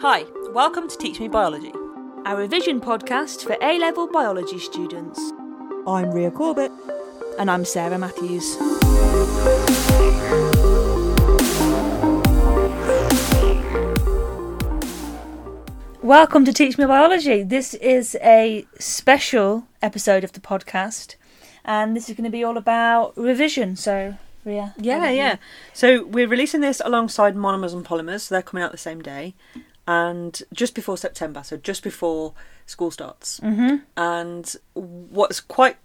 Hi, welcome to Teach Me Biology. Our revision podcast for A level biology students. I'm Ria Corbett. And I'm Sarah Matthews. Welcome to Teach Me Biology. This is a special episode of the podcast, and this is going to be all about revision. So, Ria. Yeah, yeah. So we're releasing this alongside monomers and polymers. So they're coming out the same day, and just before September. So just before school starts. Mm-hmm. And what's quite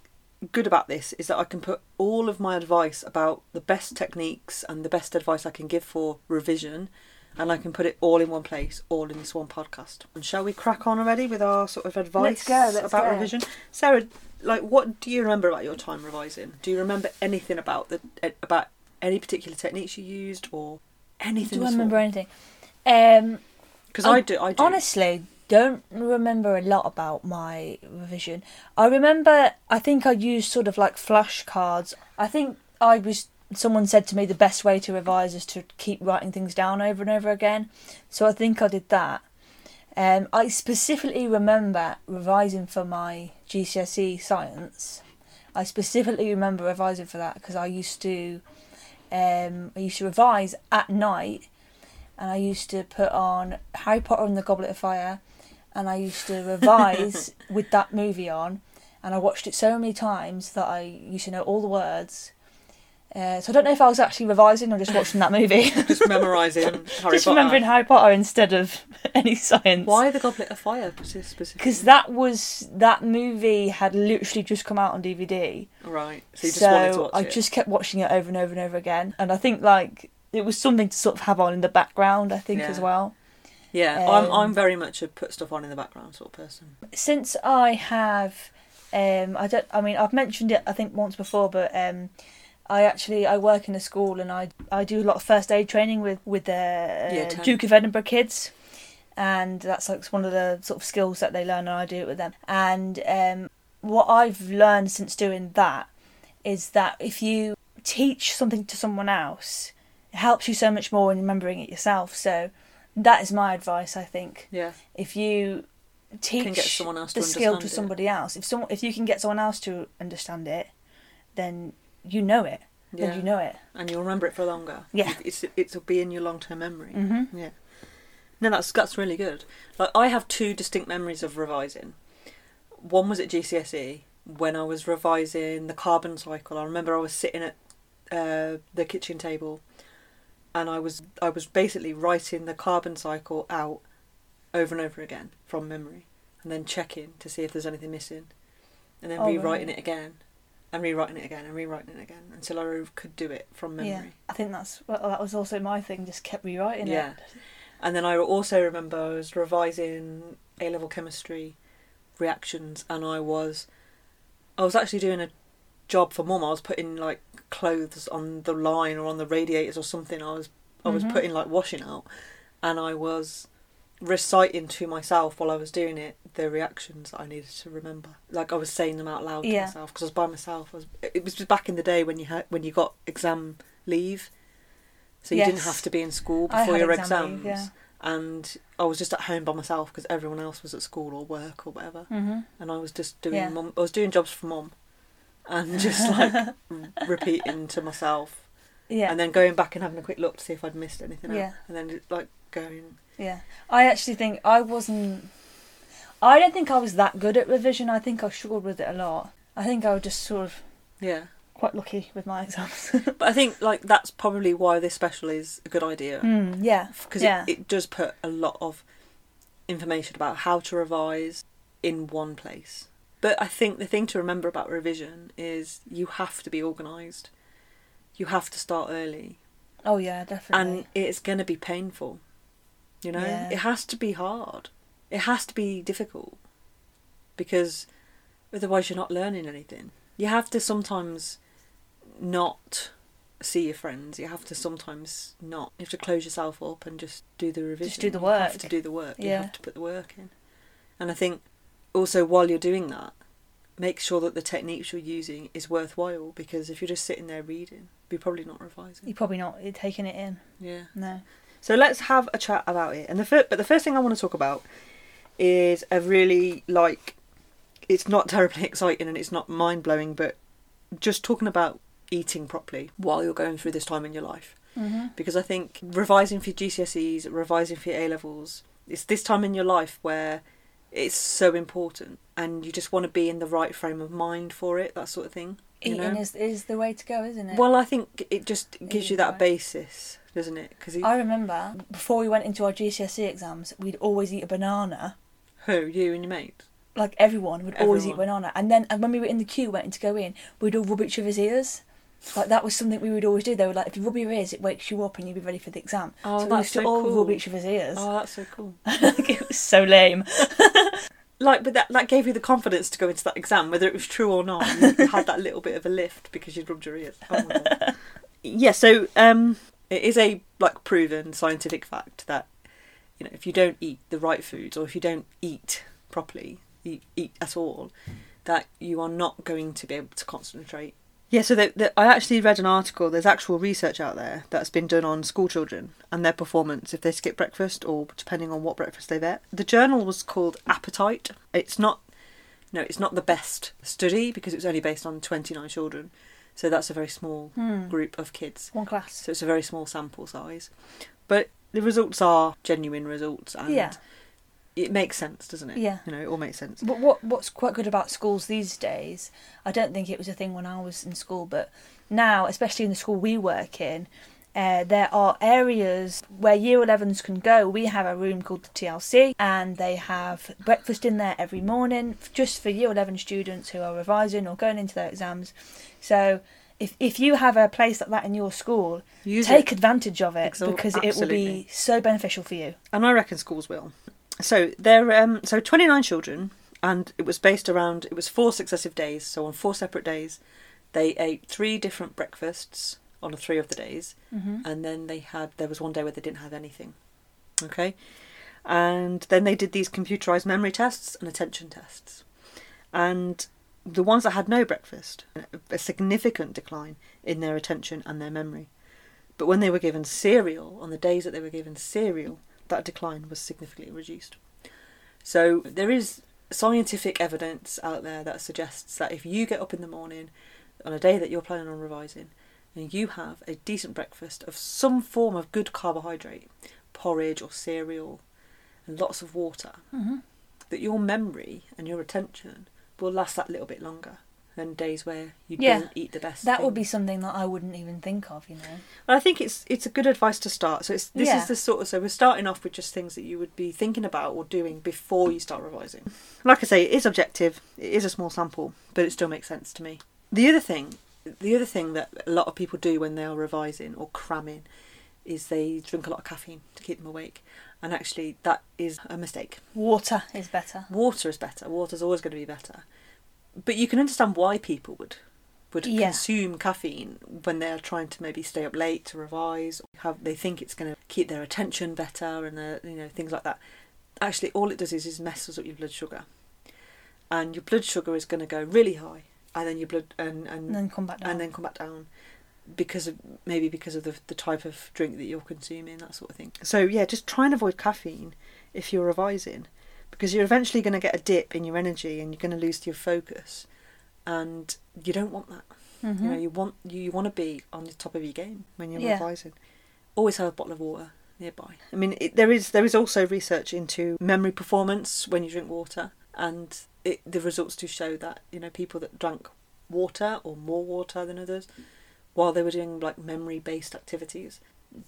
good about this is that I can put all of my advice about the best techniques and the best advice I can give for revision and I can put it all in one place, all in this one podcast. And shall we crack on already with our sort of advice Let's go, let's about go. revision? Sarah, like what do you remember about your time revising? Do you remember anything about the eh, about any particular techniques you used or anything? Do I remember anything? Um, Because I, do. I do. honestly don't remember a lot about my revision. I remember I think I used sort of like flashcards. I think I was someone said to me the best way to revise is to keep writing things down over and over again. So I think I did that. Um, I specifically remember revising for my GCSE science. I specifically remember revising for that because I used to, um, I used to revise at night, and I used to put on Harry Potter and the Goblet of Fire, and I used to revise with that movie on, and I watched it so many times that I used to know all the words. Uh, so I don't know if I was actually revising or just watching that movie. just memorising Harry just Potter. remembering Harry Potter instead of any science. Why the Goblet of Fire specifically? Because that was that movie had literally just come out on DVD. Right. So you just so wanted to watch I it. just kept watching it over and over and over again, and I think like it was something to sort of have on in the background. I think Yeah. as well. Yeah, I'm um, I'm very much a put stuff on in the background sort of person. Since I have, um, I don't. I mean, I've mentioned it I think once before, but um, I actually I work in a school and I I do a lot of first aid training with with the uh, Duke of Edinburgh kids. And that's like one of the sort of skills that they learn, and I do it with them. And um, what I've learned since doing that is that if you teach something to someone else, it helps you so much more in remembering it yourself. So that is my advice. I think Yeah. if you teach get someone else to the skill to understand it. somebody else, if someone if you can get someone else to understand it, then you know it. Yeah. Then you know it. And you'll remember it for longer. Yeah. It's it'll be in your long term memory. Mm-hmm. Yeah. No, that's that's really good. Like I have two distinct memories of revising. One was at GCSE when I was revising the carbon cycle. I remember I was sitting at uh, the kitchen table, and I was I was basically writing the carbon cycle out over and over again from memory, and then checking to see if there's anything missing, and then Oh, rewriting right. it again, and rewriting it again, and rewriting it again until I could do it from memory. Yeah, I think that's well, that was also my thing. Just kept rewriting Yeah. it. And then I also remember I was revising A level chemistry reactions, and I was, I was actually doing a job for mum. I was putting like clothes on the line or on the radiators or something. I was, I was Mhm. putting like washing out, and I was reciting to myself while I was doing it the reactions that I needed to remember. Like I was saying them out loud to myself because I was by myself. I was, it was back in the day when you had when you got exam leave, so you didn't have to be in school before your exam exams leave, yeah. and I was just at home by myself because everyone else was at school or work or whatever, Mm-hmm. and I was just doing Yeah. mum, I was doing jobs for mum, and just like repeating to myself, Yeah. and then going back and having a quick look to see if I'd missed anything Yeah. out, and then like going, Yeah, I actually think I wasn't. I don't think I was that good at revision. I think I struggled with it a lot. I think I was just sort of yeah. quite lucky with my exams. But I think like that's probably why this special is a good idea mm, yeah, because yeah, it, it does put a lot of information about how to revise in one place. But I think the thing to remember about revision is you have to be organised. You have to start early. oh yeah, definitely. And it's going to be painful. You know? Yeah. It has to be hard. It has to be difficult. Because otherwise you're not learning anything. You have to sometimes not see your friends. You have to sometimes not. You have to close yourself up and just do the revision. Just do the You have work. to do the work. You Yeah. have to put the work in. And I think also while you're doing that, make sure that the techniques you're using is worthwhile because if you're just sitting there reading, you're probably not revising. You're probably not taking it in. Yeah. No. So let's have a chat about it. And the fir- but the first thing I want to talk about is a really like it's not terribly exciting and it's not mind blowing, but just talking about eating properly while you're going through this time in your life. Mm-hmm. Because I think revising for GCSEs, revising for A levels, it's this time in your life where it's so important and you just want to be in the right frame of mind for it, that sort of thing. You Eating know? is is the way to go, isn't it? Well, I think it just gives you that basis, doesn't it? Because I remember before we went into our GCSE exams, we'd always eat a banana. who you and your mate. Like everyone would always eat Everyone. banana, and then and when we were in the queue waiting to go in, we'd all rub each other's ears. Like that was something we would always do. They were like, if you rub your ears, it wakes you up and you'll be ready for the exam. Oh, so we that's used to so all cool. rub each other's ears. Oh, that's so cool. it was so lame. Like, but that that gave you the confidence to go into that exam, whether it was true or not. You, you had that little bit of a lift because you'd rubbed your ears. Oh my God. yeah. So, um, it is a like proven scientific fact that you know if you don't eat the right foods or if you don't eat properly, eat at all, that you are not going to be able to concentrate. Yeah, so the, the, I actually read an article. There's actual research out there that's been done on school children and their performance if they skip breakfast or depending on what breakfast they've ate. The journal was called Appetite. It's not, no, it's not the best study because it was only based on 29 children, so that's a very small Hmm. group of kids. One class. So it's a very small sample size, but the results are genuine results and Yeah. It makes sense, doesn't it? Yeah. you know, it all makes sense. But what what's quite good about schools these days, I don't think it was a thing when I was in school, but now, especially in the school we work in, uh, there are areas where year 11s can go. We have a room called the TLC, and they have breakfast in there every morning just for year 11 students who are revising or going into their exams. So if, if you have a place like that in your school, Use take it. advantage of it because it will be so beneficial for you. and I reckon schools will. So there, um, so twenty nine children, and it was based around. It was four successive days. So on four separate days, they ate three different breakfasts on three of the days, Mm-hmm. and then they had. There was one day where they didn't have anything. Okay, and then they did these computerized memory tests and attention tests, and the ones that had no breakfast, a significant decline in their attention and their memory. But when they were given cereal, on the days that they were given cereal, that decline was significantly reduced. So there is scientific evidence out there that suggests that if you get up in the morning on a day that you're planning on revising and you have a decent breakfast of some form of good carbohydrate, porridge or cereal, and lots of water, Mm-hmm. that your memory and your attention will last that little bit longer than days where you Yeah. don't eat the best. That would be something that I wouldn't even think of, you know. Well, I think it's it's a good advice to start. So it's this Yeah. is the sort of so we're starting off with just things that you would be thinking about or doing before you start revising. Like I say, it is objective. It is a small sample, but it still makes sense to me. The other thing, the other thing that a lot of people do when they are revising or cramming, is they drink a lot of caffeine to keep them awake, and actually that is a mistake. Water is better. Water is better. Water's always going to be better. But you can understand why people would would Yeah. consume caffeine when they're trying to maybe stay up late to revise. Have they think it's going to keep their attention better and their, you know things like that. Actually, all it does is is messes up your blood sugar, and your blood sugar is going to go really high, and then your blood and and And then come back down. and then come back down because of maybe because of the the type of drink that you're consuming that sort of thing so yeah just try and avoid caffeine if you're revising because you're eventually going to get a dip in your energy and you're going to lose your focus. And you don't want that. Mhm. you know you want you, you want to be on the top of your game when you're Yeah. revising always have a bottle of water nearby. I mean it, there is there is also research into memory performance when you drink water. And it, the results do show that you know people that drank water or more water than others while they were doing like memory based activities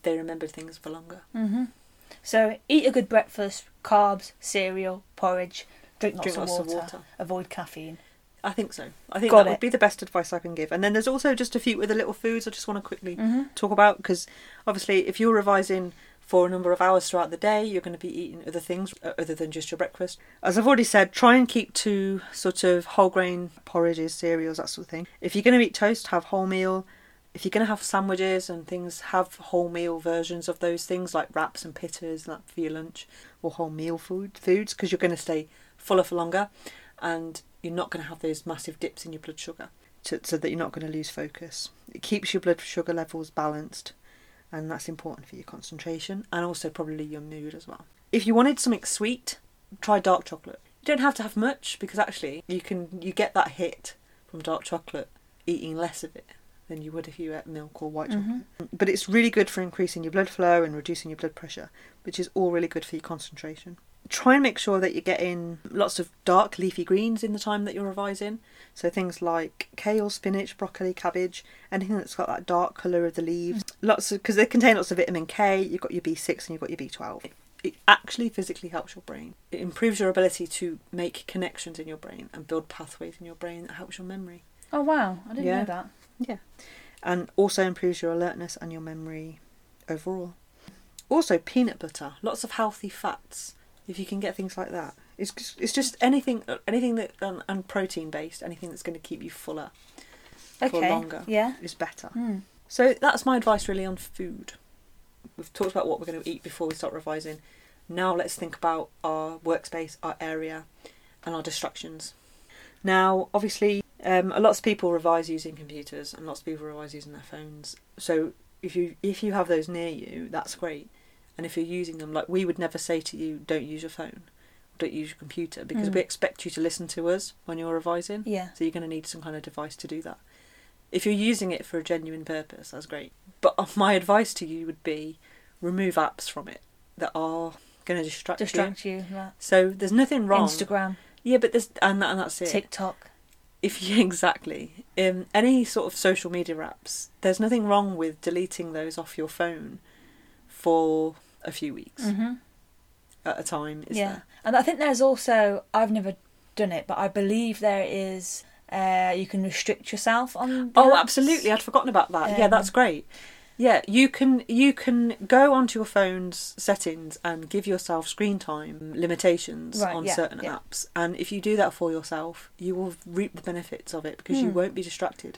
they remembered things for longer. Hmm So eat a good breakfast, carbs, cereal, porridge, drink lots, Drink of, lots of water, water. avoid caffeine. I think so. I think Got that it. would be the best advice I can give. And then there's also just a few other little foods I just want to quickly Mm-hmm. talk about because obviously if you're revising for a number of hours throughout the day, you're going to be eating other things uh, other than just your breakfast. As I've already said, try and keep to sort of whole grain porridges, cereals, that sort of thing. If you're going to eat toast, have wholemeal. If you're going to have sandwiches and things, have wholemeal versions of those things like wraps and pittas like for your lunch or wholemeal food foods because you're going to stay fuller for longer and you're not going to have those massive dips in your blood sugar to, so that you're not going to lose focus. It keeps your blood sugar levels balanced and that's important for your concentration and also probably your mood as well. If you wanted something sweet, try dark chocolate. You don't have to have much because actually you can you get that hit from dark chocolate eating less of it than you would if you ate milk or white chocolate. Mhm. But it's really good for increasing your blood flow and reducing your blood pressure, which is all really good for your concentration. Try and make sure that you're getting lots of dark leafy greens in the time that you're revising. So things like kale, spinach, broccoli, cabbage, anything that's got that dark colour of the leaves. Lots of because they contain lots of vitamin K. You've got your B6 and you've got your B12. It actually physically helps your brain. It improves your ability to make connections in your brain and build pathways in your brain that helps your memory Oh wow, I didn't Yeah. know that. And also improves your alertness and your memory overall. Also, peanut butter, lots of healthy fats. If you can get things like that, it's just, it's just anything anything that um, and protein based, anything that's going to keep you fuller for longer Yeah. is better. Hmm. So that's my advice really on food. We've talked about what we're going to eat before we start revising. Now let's think about our workspace, our area, and our distractions. Now, obviously, um, lots of people revise using computers, and lots of people revise using their phones. So if you if you have those near you, that's great. And if you're using them, like we would never say to you, don't use your phone, don't use your computer, because Mm. we expect you to listen to us when you're revising. Yeah. So you're going to need some kind of device to do that. If you're using it for a genuine purpose, that's great. But my advice to you would be remove apps from it that are going to distract, you. Distract you. Right. So there's nothing wrong. Instagram, Yeah, but there's and, that, and that's it. TikTok. If you exactly um, any sort of social media apps, there's nothing wrong with deleting those off your phone for a few weeks Mm-hmm. at a time. Is yeah, there? and I think there's also I've never done it, but I believe there is. Uh, you can restrict yourself on. Oh, apps. absolutely! I'd forgotten about that. yeah, Um, that's great. Yeah, you can you can go onto your phone's settings and give yourself screen time limitations Right, on yeah, certain yeah. apps, and if you do that for yourself, you will reap the benefits of it because you Hmm. won't be distracted.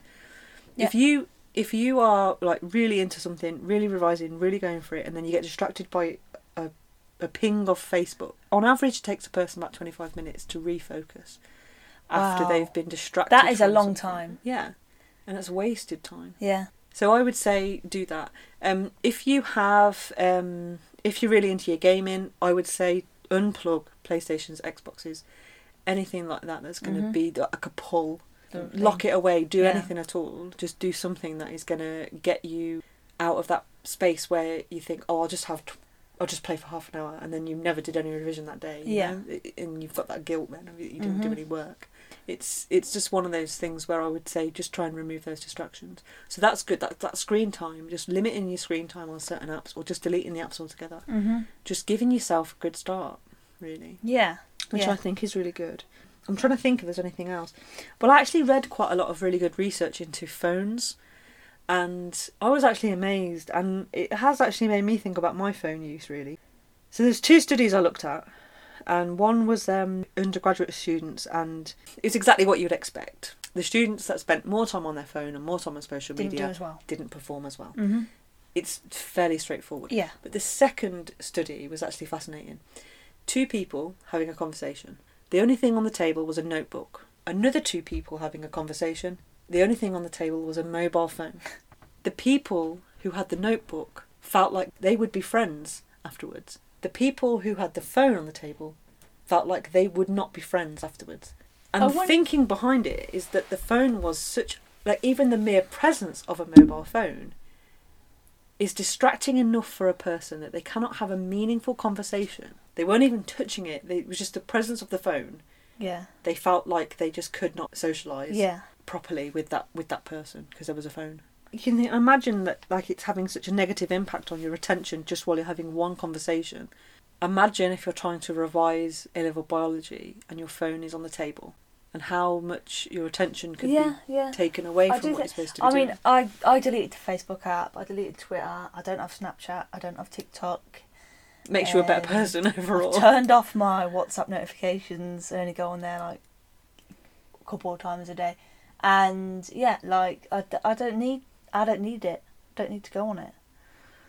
Yeah. If you if you are like really into something, really revising, really going for it, and then you get distracted by a a ping of Facebook, on average, it takes a person about twenty five minutes to refocus after Wow. they've been distracted. That is a long something. time. Yeah, and it's wasted time. Yeah. So I would say do that. Um, if you have, um, if you're really into your gaming, I would say unplug PlayStations, Xboxes, anything like that. That's going to Mhm. be like a pull. The Lock it away. Do Yeah. anything at all. Just do something that is going to get you out of that space where you think, oh, I'll just have. T- I'll just play for half an hour, and then you never did any revision that day. Yeah. know? And you've got that guilt then of you didn't do Mhm. any work. It's it's just one of those things where I would say just try and remove those distractions. So that's good. That that screen time, just limiting your screen time on certain apps, or just deleting the apps altogether. Mm-hmm. Just giving yourself a good start, really, Yeah. which Yeah. I think is really good. I'm trying to think if there's anything else. Well, I actually read quite a lot of really good research into phones, and I was actually amazed, and it has actually made me think about my phone use really. So there's two studies I looked at, and one was um, undergraduate students, and it's exactly what you'd expect. The students that spent more time on their phone and more time on social Didn't media as well. didn't perform as well. Mm-hmm. It's fairly straightforward. Yeah. But the second study was actually fascinating. Two people having a conversation. The only thing on the table was a notebook. Another two people having a conversation. The only thing on the table was a mobile phone. The people who had the notebook felt like they would be friends afterwards. The people who had the phone on the table felt like they would not be friends afterwards. And I the wonder- thinking behind it is that the phone was such like even the mere presence of a mobile phone is distracting enough for a person that they cannot have a meaningful conversation. They weren't even touching it. They, it was just the presence of the phone. Yeah. They felt like they just could not socialise Yeah. properly with that with that person because there was a phone. You can imagine that like it's having such a negative impact on your attention just while you're having one conversation. Imagine if you're trying to revise A level biology and your phone is on the table and how much your attention could Yeah. Yeah. be taken away I from what thi- you're supposed to be I doing. mean, I I deleted the Facebook app. I deleted Twitter. I don't have Snapchat. I don't have TikTok. Makes you a better um, person overall. i Turned off my WhatsApp notifications. I only go on there like a couple of times a day. And yeah, like I, I don't need I don't need it. Don't need to go on it.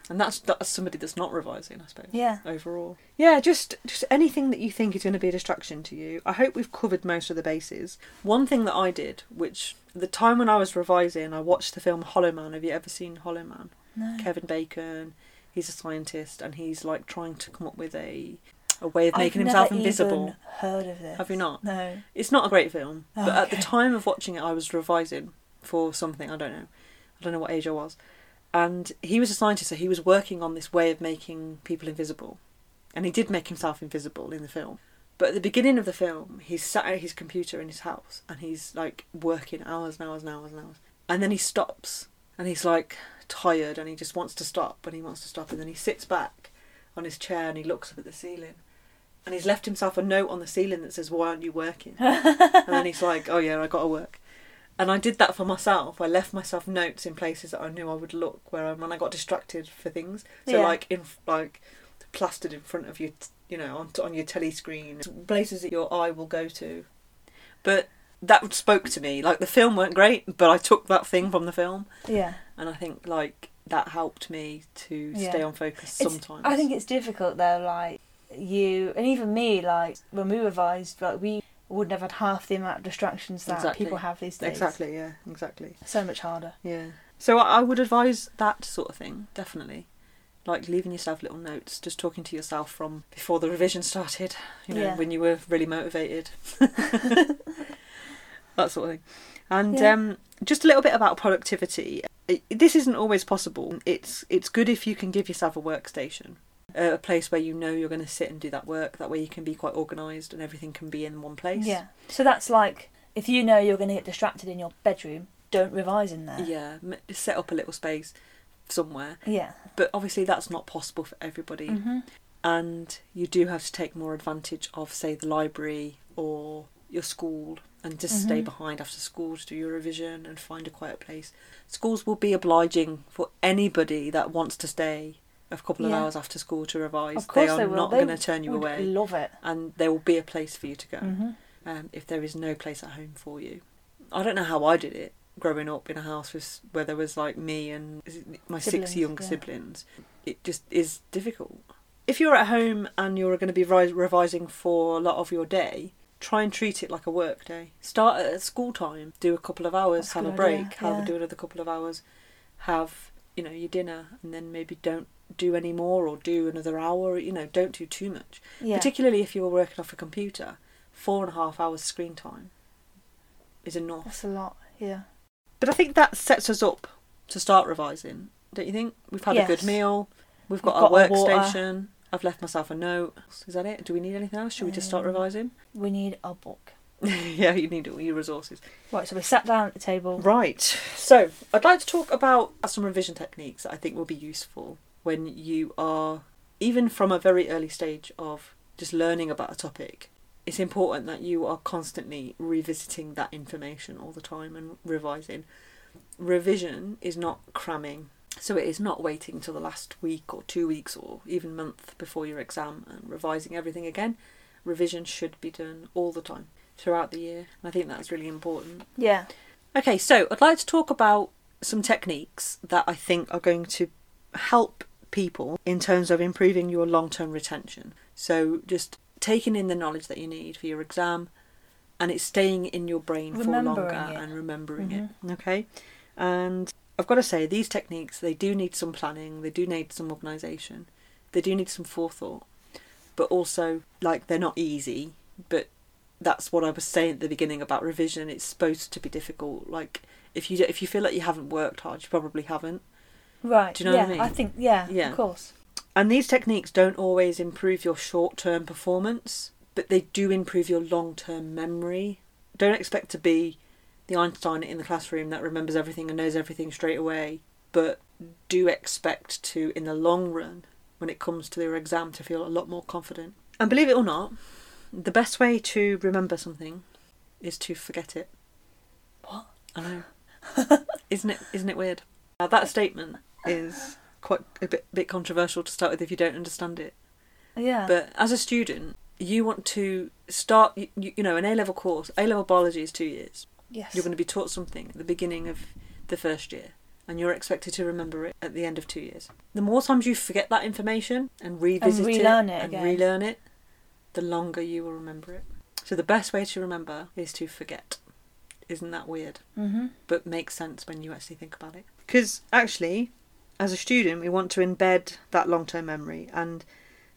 And that's that's somebody that's not revising, I suppose. Yeah. Overall. Yeah, just just anything that you think is going to be a distraction to you. I hope we've covered most of the bases. One thing that I did, which the time when I was revising, I watched the film Hollow Man. Have you ever seen Hollow Man? No. Kevin Bacon. He's a scientist, and he's like trying to come up with a a way of making himself invisible. I've himself never invisible. Even heard of this? Have you not? No. It's not a great film, Oh, but at the time of watching it, I was revising for something. I don't know. I don't know what age I was. And he was a scientist, so he was working on this way of making people invisible. And he did make himself invisible in the film. But at the beginning of the film, he's sat at his computer in his house and he's like working hours and hours and hours and hours. And then he stops and he's like tired and he just wants to stop and he wants to stop. And then he sits back on his chair and he looks up at the ceiling. And he's left himself a note on the ceiling that says, Why aren't you working? and then he's like, "Oh yeah, I got to work." And I did that for myself. I left myself notes in places that I knew I would look where I, when I got distracted for things. So Yeah. like in like plastered in front of you, t- you know, on on your telly screen, places that your eye will go to. But that spoke to me. Like the film weren't great, but I took that thing from the film, Yeah. and I think like that helped me to Yeah. stay on focus It's- sometimes. I think it's difficult though, like you and even me, like when we revised, like we wouldn't have had half the amount of distractions that Exactly. people have these days. exactly, yeah, exactly. So much harder. Yeah. So I I would advise that sort of thing, definitely. Like leaving yourself little notes, just talking to yourself from before the revision started, you know, Yeah. when you were really motivated. that sort of thing. And Yeah. um, just a little bit about productivity. It, this isn't always possible. It's it's good if you can give yourself a workstation, a a place where you know you're going to sit and do that work. That way you can be quite organised and everything can be in one place. Yeah. So that's like if you know you're going to get distracted in your bedroom, don't revise in there. Yeah. Set up a little space somewhere. Yeah. But obviously that's not possible for everybody. hmm and you do have to take more advantage of, say, the library or your school and just stay Mhm. behind after school to do your revision and find a quiet place. Schools will be obliging for anybody that wants to stay a couple of Yeah. hours after school to revise. Of course they are they not going to turn you away, Love it. and there will be a place for you to go hmm um, if there is no place at home for you. I don't know how I did it growing up in a house with, where there was like me and my six Siblings, younger yeah. siblings. It just is difficult. If you're at home and you're going to be revising for a lot of your day, try and treat it like a work day. Start at school time, do a couple of hours, That's have a break, idea, have yeah. do another couple of hours, have you know your dinner, and then maybe don't do any more or do another hour. You know, don't do too much Yeah. particularly if you're working off a computer, four and a half hours screen time is enough. That's a lot. Yeah. But I think that sets us up to start revising, don't you think? We've had a good meal, we've We've got our got workstation, I've left myself a note. Is that it? Do we need anything else? Should we just start Um, revising? We need a book. yeah, you need all your resources. Right. So we sat down at the table. Right. So, I'd like to talk about some revision techniques that I think will be useful when you are, even from a very early stage of just learning about a topic. It's important that you are constantly revisiting that information all the time and revising. Revision is not cramming, so it is not waiting until the last week or two weeks or even month before your exam and revising everything again. Revision should be done all the time throughout the year. And I think that's really important. Yeah. Okay, so I'd like to talk about some techniques that I think are going to help people in terms of improving your long term retention. So just taking in the knowledge that you need for your exam and it's staying in your brain for longer it. and remembering Mhm. it. Okay? And I've got to say, these techniques, they do need some planning, they do need some organisation, they do need some forethought, but also, like, they're not easy, but that's what I was saying at the beginning about revision. It's supposed to be difficult. Like if you if you feel like you haven't worked hard, you probably haven't. Right. Do you know yeah, what I mean? think yeah, Yeah. of course. And these techniques don't always improve your short term performance, but they do improve your long term memory. Don't expect to be the Einstein in the classroom that remembers everything and knows everything straight away, but do expect to, in the long run, when it comes to your exam, to feel a lot more confident. And believe it or not, the best way to remember something is to forget it. What? I know. isn't it? Isn't it weird? Now that statement is quite a bit bit controversial to start with if you don't understand it. Yeah. But as a student, you want to start. You, you know, an A level course. A level biology is two years. yes. You're going to be taught something at the beginning of the first year, and you're expected to remember it at the end of two years. The more times you forget that information and revisit relearn it and again. relearn it, the longer you will remember it. So the best way to remember is to forget. Isn't that weird? Mm-hmm. But makes sense when you actually think about it. Because actually, as a student, we want to embed that long term memory. And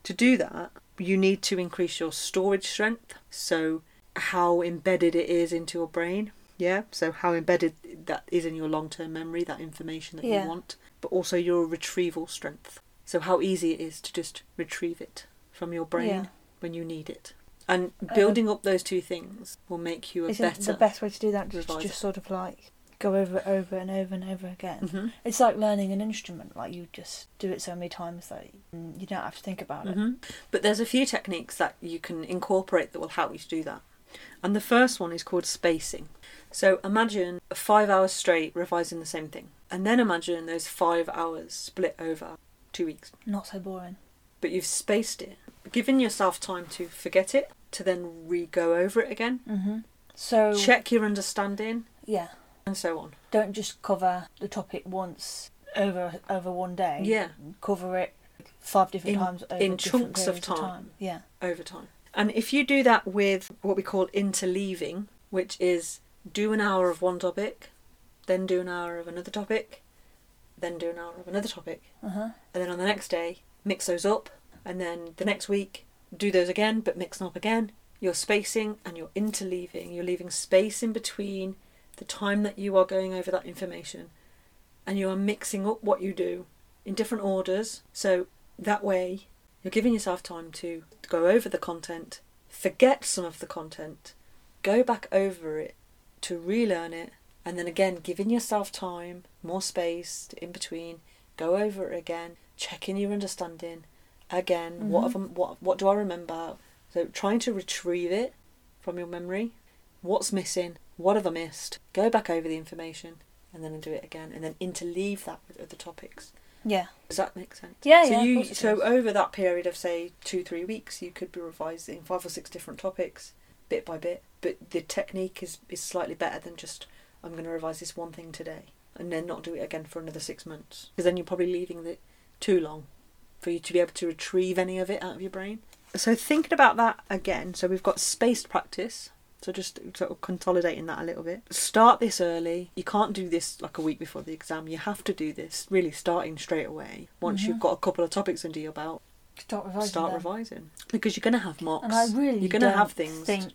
to do that, you need to increase your storage strength. So, how embedded it is into your brain. Yeah. So, how embedded that is in your long term memory, that information that Yeah. you want. But also your retrieval strength. So, how easy it is to just retrieve it from your brain Yeah. when you need it. And building uh-huh. up those two things will make you a better. the best way to do that reviser. just sort of like go over it over and over and over again? Mhm. It's like learning an instrument. Like you just do it so many times that you don't have to think about it. hmm But there's a few techniques that you can incorporate that will help you to do that. And the first one is called spacing. So imagine five hours straight revising the same thing. And then imagine those five hours split over two weeks. Not so boring. But you've spaced it, giving yourself time to forget it, to then re go over it again, hmm So check your understanding, yeah, and so on. don't just cover the topic once over over one day. Yeah. cover it five different In- times over in chunks of periods time. Yeah, over time. And if you do that with what we call interleaving, which is do an hour of one topic, then do an hour of another topic, then do an hour of another topic, uh huh. and then on the next day mix those up, and then the next week do those again but mix them up again. You're spacing and you're interleaving. You're leaving space in between the time that you are going over that information, and you are mixing up what you do in different orders. So that way, you're giving yourself time to go over the content, forget some of the content, go back over it to relearn it, and then again giving yourself time, more space in between, go over it again, checking your understanding again. What Mhm. have what what do I remember? So trying to retrieve it from your memory. What's missing? What have I missed? Go back over the information and then do it again, and then interleave that with other topics. Yeah, Does that make sense? Yeah, so yeah, You, so over that period of say two, three weeks, you could be revising five or six different topics, bit by bit. But the technique is is slightly better than just I'm going to revise this one thing today and then not do it again for another six months because then you're probably leaving it too long for you to be able to retrieve any of it out of your brain. So thinking about that again, so we've got spaced practice. So just sort of consolidating that a little bit. Start this early. You can't do this like a week before the exam. You have to do this really starting straight away. Once Mhm. you've got a couple of topics under your belt, start revising. start them. revising because you're going to have mocks. And I really you're going to have things. Think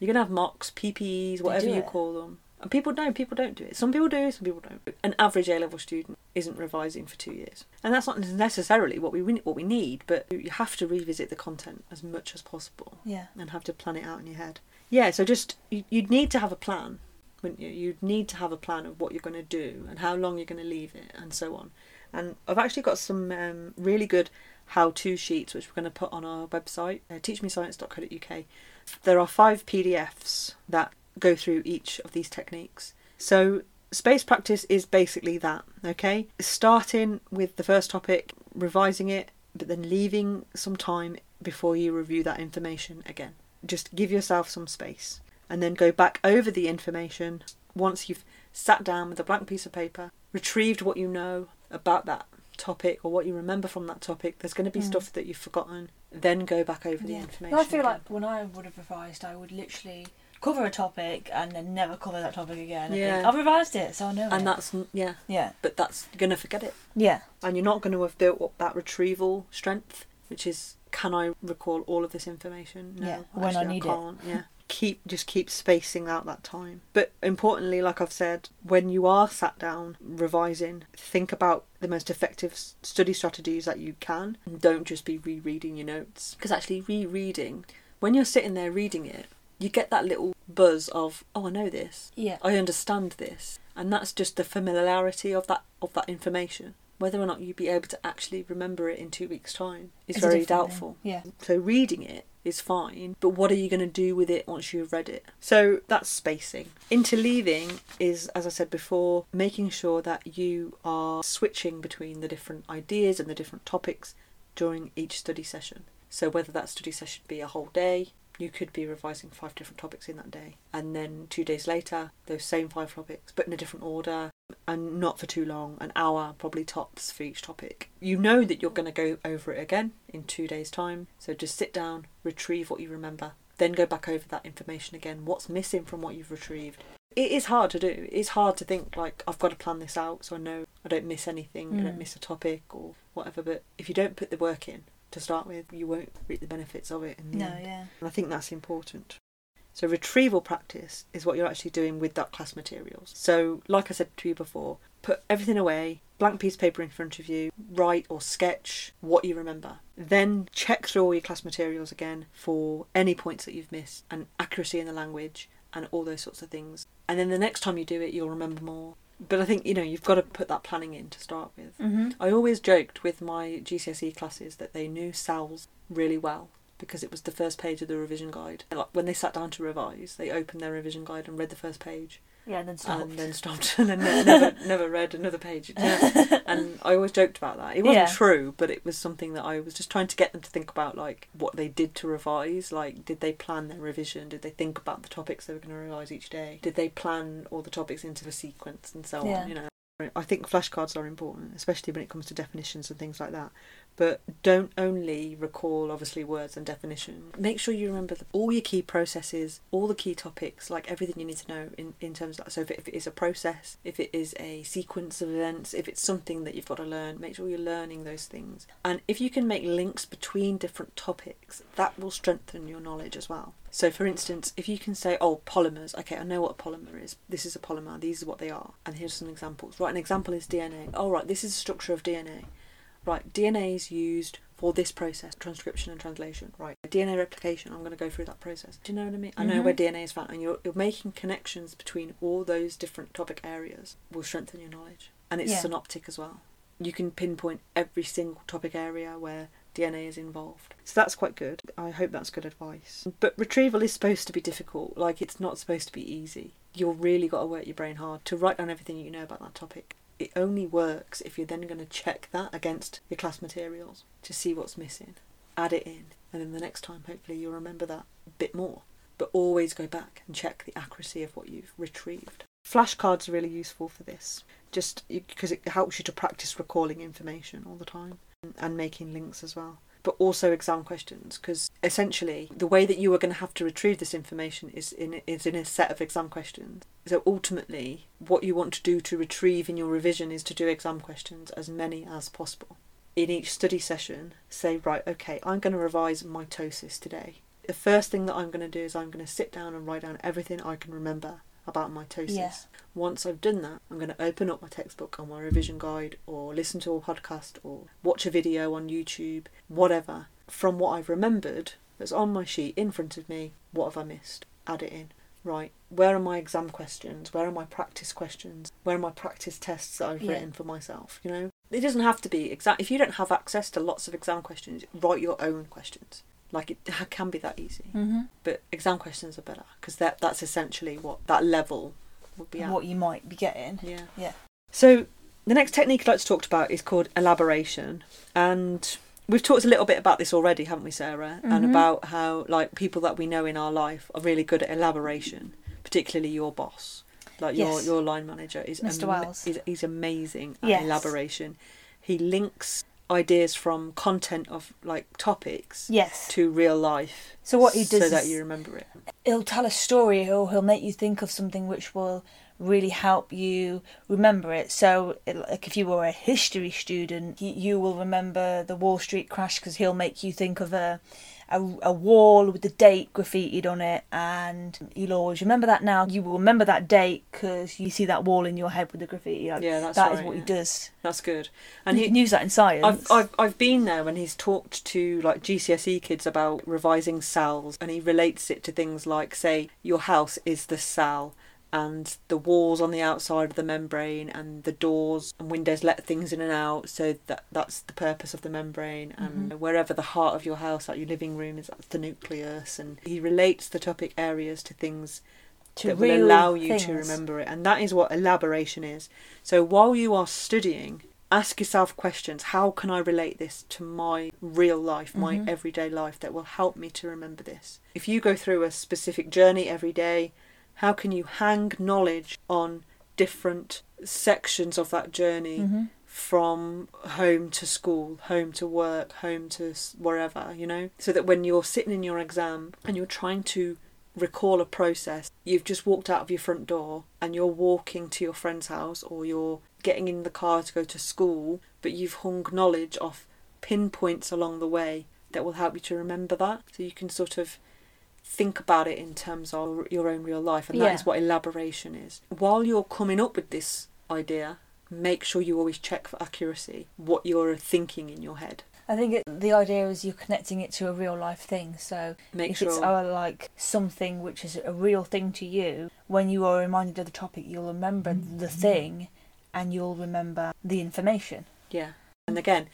You're going to have mocks, PPEs, whatever you it. call them. And people don't. People don't do it. Some people do. Some people don't. An average A level student isn't revising for two years, and that's not necessarily what we what we need. But you have to revisit the content as much as possible yeah, and have to plan it out in your head. Yeah, so just you, you'd need to have a plan, wouldn't you? You'd need to have a plan of what you're going to do and how long you're going to leave it and so on. And I've actually got some um, really good how-to sheets which we're going to put on our website, uh, teachmescience.co.uk. There are five PDFs that go through each of these techniques. So space practice is basically that, okay? Starting with the first topic, revising it, but then leaving some time before you review that information again. Just give yourself some space and then go back over the information once you've sat down with a blank piece of paper, retrieved what you know about that topic or what you remember from that topic. There's going to be Mm. stuff that you've forgotten. Then go back over the information. I feel again. like when I would have revised, I would literally cover a topic and then never cover that topic again. Yeah. I've revised it, so I know. and it. that's mm, yeah, yeah, but that's going to forget it. yeah, and you're not going to have built up that retrieval strength, which is can I recall all of this information? No, Yeah, when I need it. can't. Yeah, keep just keep spacing out that time. But importantly, like I've said, when you are sat down revising, think about the most effective study strategies that you can, and don't just be rereading your notes. Because actually, rereading when you're sitting there reading it, you get that little buzz of oh, I know this. yeah. I understand this, and that's just the familiarity of that of that information. Whether or not you'd be able to actually remember it in two weeks' time is It's very different thing. doubtful. Yeah, So reading it is fine, but what are you going to do with it once you've read it? So that's spacing. Interleaving is, as I said before, making sure that you are switching between the different ideas and the different topics during each study session. So whether that study session be a whole day, you could be revising five different topics in that day, and then two days later, those same five topics, but in a different order, and not for too long, an hour probably tops for each topic. You know that you're going to go over it again in two days' time, so just sit down, retrieve what you remember, then go back over that information again. What's missing from what you've retrieved? It is hard to do. It's hard to think like I've got to plan this out so I know I don't miss anything, I don't Mm. miss a topic or whatever. But if you don't put the work in to start with, you won't reap the benefits of it. In the No, end. yeah. And I think that's important. So retrieval practice is what you're actually doing with that class materials. So like I said to you before, put everything away, blank piece of paper in front of you, write or sketch what you remember. Then check through all your class materials again for any points that you've missed and accuracy in the language and all those sorts of things. And then the next time you do it you'll remember more. But I think, you know, you've got to put that planning in to start with. Mm-hmm. I always joked with my GCSE classes that they knew cells really well because it was the first page of the revision guide. And, like, when they sat down to revise, they opened their revision guide and read the first page Yeah, and then stop. and then stopped and then never never read another page. Yeah. and I always joked about that. It wasn't Yeah. true, but it was something that I was just trying to get them to think about, like what they did to revise. Like, did they plan their revision? Did they think about the topics they were going to revise each day? Did they plan all the topics into a sequence and so Yeah. on? You know. I think flashcards are important, especially when it comes to definitions and things like that. But don't only recall, obviously, words and definitions. Make sure you remember all your key processes, all the key topics, like everything you need to know in, in terms of that. So, if it, if it is a process, if it is a sequence of events, if it's something that you've got to learn, make sure you're learning those things. And if you can make links between different topics, that will strengthen your knowledge as well. So, for instance, if you can say, oh, polymers, okay, I know what a polymer is. This is a polymer, these are what they are. And here's some examples. Right, an example is DNA. Oh, right, this is the structure of DNA. Right, DNA is used for this process, transcription and translation. Right, DNA replication, I'm going to go through that process. Do you know what I mean? I know Mhm. where DNA is found, and you're, you're making connections between all those different topic areas will strengthen your knowledge. And it's Yeah. synoptic as well. You can pinpoint every single topic area where DNA is involved. So that's quite good. I hope that's good advice. But retrieval is supposed to be difficult, like it's not supposed to be easy. You've really got to work your brain hard to write down everything you know about that topic. It only works if you're then going to check that against your class materials to see what's missing, add it in, and then the next time, hopefully, you'll remember that a bit more. But always go back and check the accuracy of what you've retrieved. Flashcards are really useful for this, just because it helps you to practice recalling information all the time and making links as well. But also exam questions, because essentially the way that you are going to have to retrieve this information is in is in a set of exam questions. So ultimately, what you want to do to retrieve in your revision is to do exam questions as many as possible. In each study session, say right, okay, I'm going to revise mitosis today. The first thing that I'm going to do is I'm going to sit down and write down everything I can remember about mitosis. Yeah. Once I've done that, I'm going to open up my textbook or my revision guide or listen to a podcast or watch a video on YouTube, whatever. From what I've remembered that's on my sheet in front of me, what have I missed? Add it in. Right, where are my exam questions? Where are my practice questions? Where are my practice tests that I've Yeah. written for myself? You know, it doesn't have to be exact. If you don't have access to lots of exam questions, write your own questions. Like it can be that easy Mm-hmm. but exam questions are better because that that's essentially what that level would be at. What you might be getting. Yeah. Yeah. So the next technique I'd like to talk about is called elaboration, and we've talked a little bit about this already, haven't we, Sarah? And Mhm. about how like people that we know in our life are really good at elaboration, particularly your boss, like your Yes. your line manager is Mr. ama- Wells. He's, he's amazing at Yes. elaboration. He links ideas from content of like topics Yes. to real life. So what he does so that you remember it. he'll tell a story or he'll make you think of something which will really help you remember it so it- like if you were a history student you, you will remember the wall street crash because he'll make you think of a, a a wall with the date graffitied on it. And you'll always remember that. Now you will remember that date because you see that wall in your head with the graffiti like, Yeah, that's that is right, what he does. That's good. and you he, can use that in science. I've, I've I've been there when he's talked to like GCSE kids about revising cells, and he relates it to things like, say, your house is the cell, and the walls on the outside of the membrane, and the doors and windows let things in and out, so that that's the purpose of the membrane, and wherever the heart of your house, like your living room, is that's the nucleus, and he relates the topic areas to things to that will allow you to remember it. And that is what elaboration is. So while you are studying, ask yourself questions. How can I relate this to my real life, my Mhm. everyday life that will help me to remember this? If you go through a specific journey every day, how can you hang knowledge on different sections of that journey? Mhm. from home to school, home to work, home to wherever, you know? So that when you're sitting in your exam and you're trying to recall a process. You've just walked out of your front door and you're walking to your friend's house or you're getting in the car to go to school, but you've hung knowledge off pinpoints along the way that will help you to remember that. So you can sort of think about it in terms of your own real life, and that Yeah. is what elaboration is. While you're coming up with this idea, make sure you always check for accuracy what you're thinking in your head. I think it, the idea is you're connecting it to a real life thing. So Make if sure it's uh, like something which is a real thing to you, when you are reminded of the topic, you'll remember the thing, and you'll remember the information. Yeah. And again,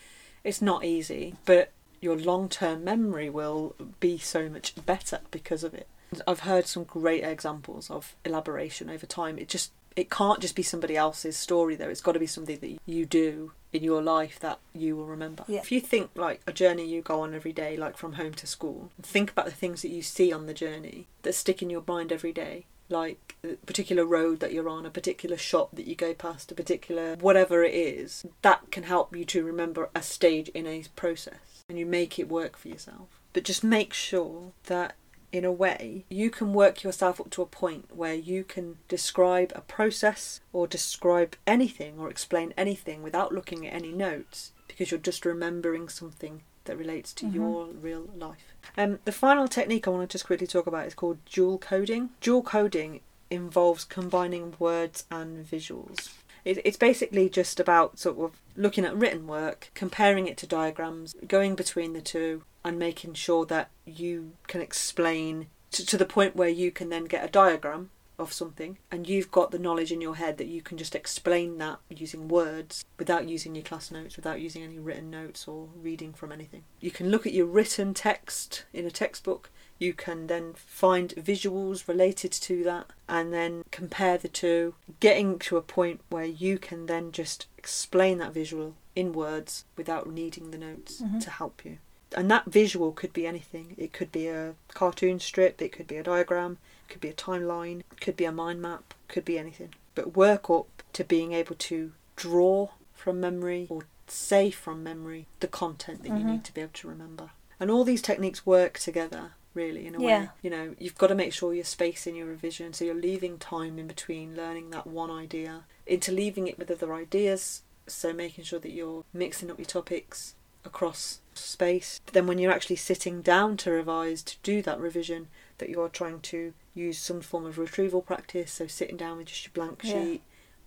it's not easy, but your long term memory will be so much better because of it. I've heard some great examples of elaboration over time. It just it can't just be somebody else's story though. It's got to be something that you do in your life that you will remember. Yeah. If you think like a journey you go on every day, like from home to school, think about the things that you see on the journey that stick in your mind every day. Like a particular road that you're on, a particular shop that you go past, a particular whatever it is, that can help you to remember a stage in a process and you make it work for yourself. But just make sure that in a way, you can work yourself up to a point where you can describe a process or describe anything or explain anything without looking at any notes because you're just remembering something that relates to Mhm. your real life. Um, the final technique I want to just quickly talk about is called dual coding. Dual coding involves combining words and visuals. It, it's basically just about sort of looking at written work, comparing it to diagrams, going between the two, and making sure that you can explain to, to the point where you can then get a diagram of something and you've got the knowledge in your head that you can just explain that using words without using your class notes, without using any written notes or reading from anything. You can look at your written text in a textbook you can then find visuals related to that and then compare the two, getting to a point where you can then just explain that visual in words without needing the notes Mhm. to help you. And that visual could be anything. It could be a cartoon strip, it could be a diagram, it could be a timeline, it could be a mind map, could be anything. But work up to being able to draw from memory or say from memory the content that you Mhm. need to be able to remember. And all these techniques work together, really, in a way. You know, you've got to make sure you're spacing your revision, so you're leaving time in between learning that one idea, interleaving it with other ideas, so making sure that you're mixing up your topics across space. But then when you're actually sitting down to revise, to do that revision, that you are trying to use some form of retrieval practice, so sitting down with just your blank Yeah. sheet,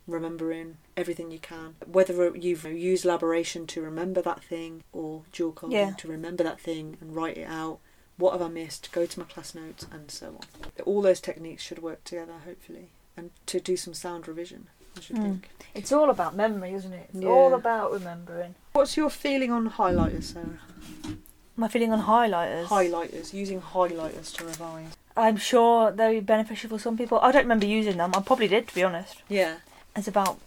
remembering everything you can. Whether you've used elaboration to remember that thing or dual coding Yeah. to remember that thing and write it out. What have I missed? Go to my class notes and so on. All those techniques should work together, hopefully, and to do some sound revision. I should Mm. think. It's all about memory, isn't it? It's Yeah. all about remembering. What's your feeling on highlighters, Sarah? My feeling on highlighters. Highlighters, using highlighters to revise. I'm sure they're beneficial for some people. I don't remember using them. I probably did, to be honest. Yeah, It's about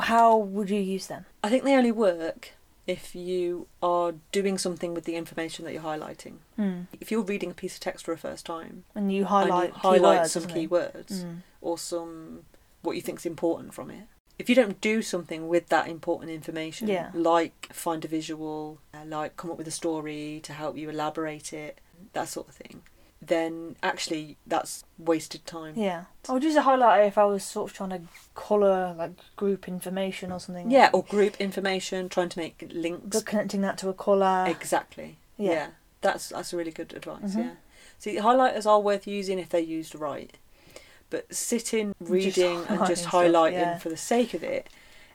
how would you use them? I think they only work if you are doing something with the information that you're highlighting. Hmm. If you're reading a piece of text for a first time And you and highlight you highlight keywords, some keywords Mm. or some what you think's important from it. If you don't do something with that important information, Yeah. like find a visual, uh, like come up with a story to help you elaborate it, that sort of thing, then actually that's wasted time. Yeah. I would use a highlighter if I was sort of trying to colour like group information or something. Yeah, or group information, trying to make links. But connecting that to a colour. Exactly. Yeah. Yeah. That's that's a really good advice. Mhm. Yeah. See, highlighters are worth using if they're used right, but sitting, reading, and just highlighting yeah. for the sake of it,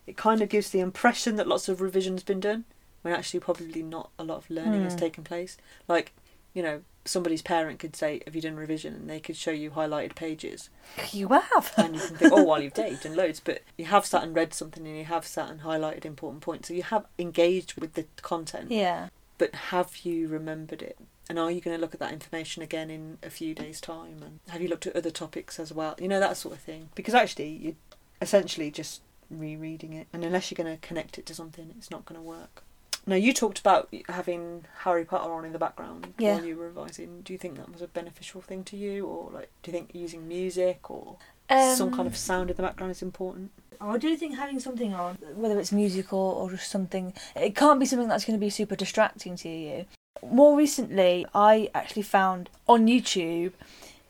it kind of gives the impression that lots of revision's been done, when actually probably not a lot of learning has Hmm. taken place. Like, you know, somebody's parent could say, "Have you done revision?" and they could show you highlighted pages, You have. and you can think, "Oh, well, you've done, you've done loads," but you have sat and read something, and you have sat and highlighted important points, so you have engaged with the content yeah. but have you remembered it? And are you going to look at that information again in a few days' time? And have you looked at other topics as well? You know, that sort of thing. Because actually, you're essentially just rereading it. And unless you're going to connect it to something, it's not going to work. Now, you talked about having Harry Potter on in the background Yeah. while you were revising. Do you think that was a beneficial thing to you? Or, like, do you think using music or some kind Um, of sound in the background is important? I do think having something on, whether it's musical or just something, it can't be something that's going to be super distracting to you. More recently, I actually found on YouTube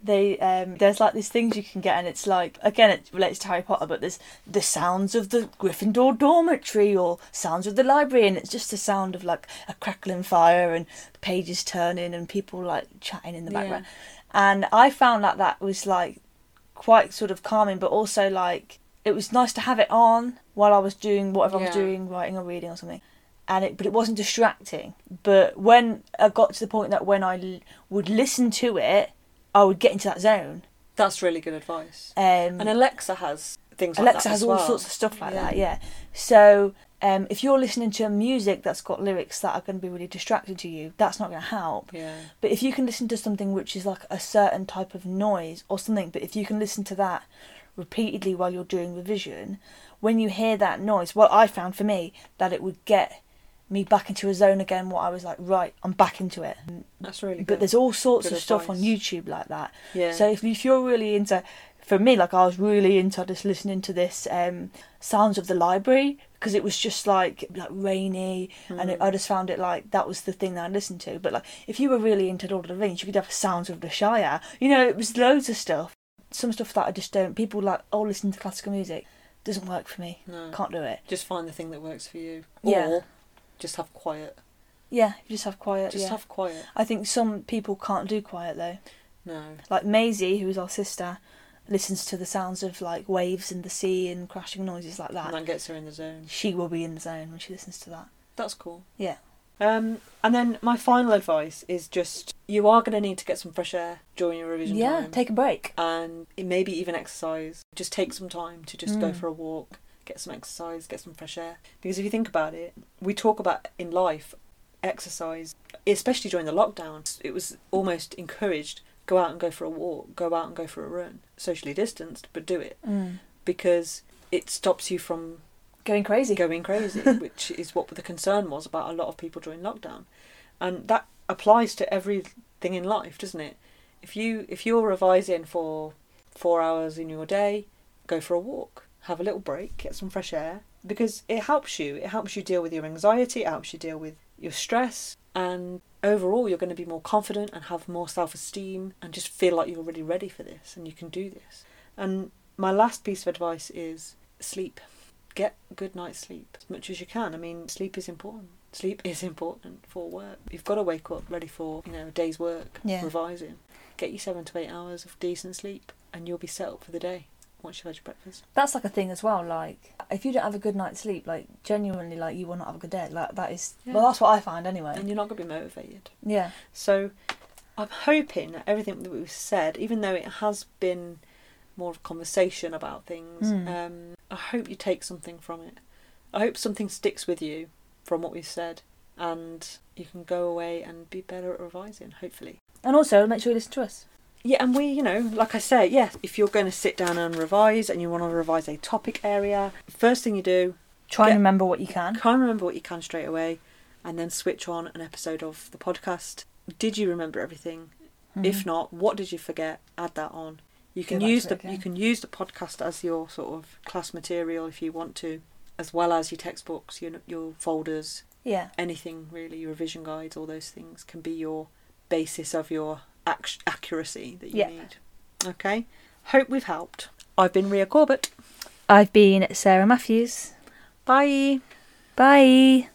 they um, there's like these things you can get, and it's like again it relates to Harry Potter, but there's the sounds of the Gryffindor dormitory or sounds of the library, and it's just the sound of like a crackling fire and pages turning and people like chatting in the Yeah. background. And I found that that was like quite sort of calming, but also like it was nice to have it on while I was doing whatever I was doing, writing or reading or something. And it, but it wasn't distracting. But when I got to the point that when I l- would listen to it, I would get into that zone. That's really good advice. Um, And Alexa has things like Alexa has as all well. sorts of stuff like Yeah. that, yeah. So um, if you're listening to music that's got lyrics that are going to be really distracting to you, that's not going to help. Yeah. But if you can listen to something which is like a certain type of noise or something, but if you can listen to that repeatedly while you're doing revision, when you hear that noise, well, I found for me that it would get me back into a zone again. What I was like, right, I'm back into it. That's really good. But there's all sorts Good of stuff on. YouTube like that. yeah. So if, if you're really into, for me, like I was really into just listening to this um, sounds of the library because it was just like like rainy, and it, I just found it like that was the thing that I listened to. But like if you were really into Lord of the Rings, you could have sounds of the Shire. You know, it was loads of stuff. Some stuff that I just don't. People like oh, listen to classical music. Doesn't work for me. no. Can't do it. Just find the thing that works for you. Yeah. Just have quiet. Yeah, just have quiet. Just yeah. have quiet. I think some people can't do quiet though. No. Like Maisie, who is our sister, listens to the sounds of like waves in the sea and crashing noises like that. And that gets her in the zone. She will be in the zone when she listens to that. That's cool. Yeah. Um, and then my final advice is just you are going to need to get some fresh air during your revision Yeah, time. take a break. and maybe even exercise. Just take some time to just go Mm. for a walk, get some exercise, get some fresh air. Because if you think about it, we talk about in life exercise, especially during the lockdown. It was almost encouraged go out and go for a walk, go out and go for a run, socially distanced, but do it Mm. because it stops you from Going crazy. going crazy, which is what the concern was about a lot of people during lockdown, and that applies to everything in life, doesn't it? If you if you're revising for four hours in your day, go for a walk, have a little break, get some fresh air, because it helps you. It helps you deal with your anxiety. It helps you deal with your stress, and overall, you're going to be more confident and have more self esteem, and just feel like you're really ready for this and you can do this. And my last piece of advice is sleep get a good night's sleep as much as you can. I mean, sleep is important. Sleep is important for work. You've got to wake up ready for you know a day's work, Yeah. revising. Get you seven to eight hours of decent sleep, and you'll be set up for the day had your breakfast. That's like a thing as well. Like, if you don't have a good night's sleep, like genuinely, like you will not have a good day. Like that is. Yeah. Well, that's what I find anyway. And you're not going to be motivated. Yeah. So, I'm hoping that everything that we've said, even though it has been more of a conversation about things, Mm. um, I hope you take something from it. I hope something sticks with you from what we've said, and you can go away and be better at revising, hopefully. And also, make sure you listen to us. Yeah, and we, you know, like I say, yes, if you're going to sit down and revise and you want to revise a topic area, first thing you do, Try Get- and remember what you can. Try and remember what you can straight away, and then switch on an episode of the podcast. Did you remember everything? If not, what did you forget? Add that on. You can Mm-hmm. use the you can use the podcast as your sort of class material if you want to, as well as your textbooks, your your folders, yeah. anything really, your revision guides, all those things can be your basis of your ac- accuracy that you Yeah. need. Okay. Hope we've helped. I've been Ria Corbett. I've been Sarah Matthews. Bye. Bye.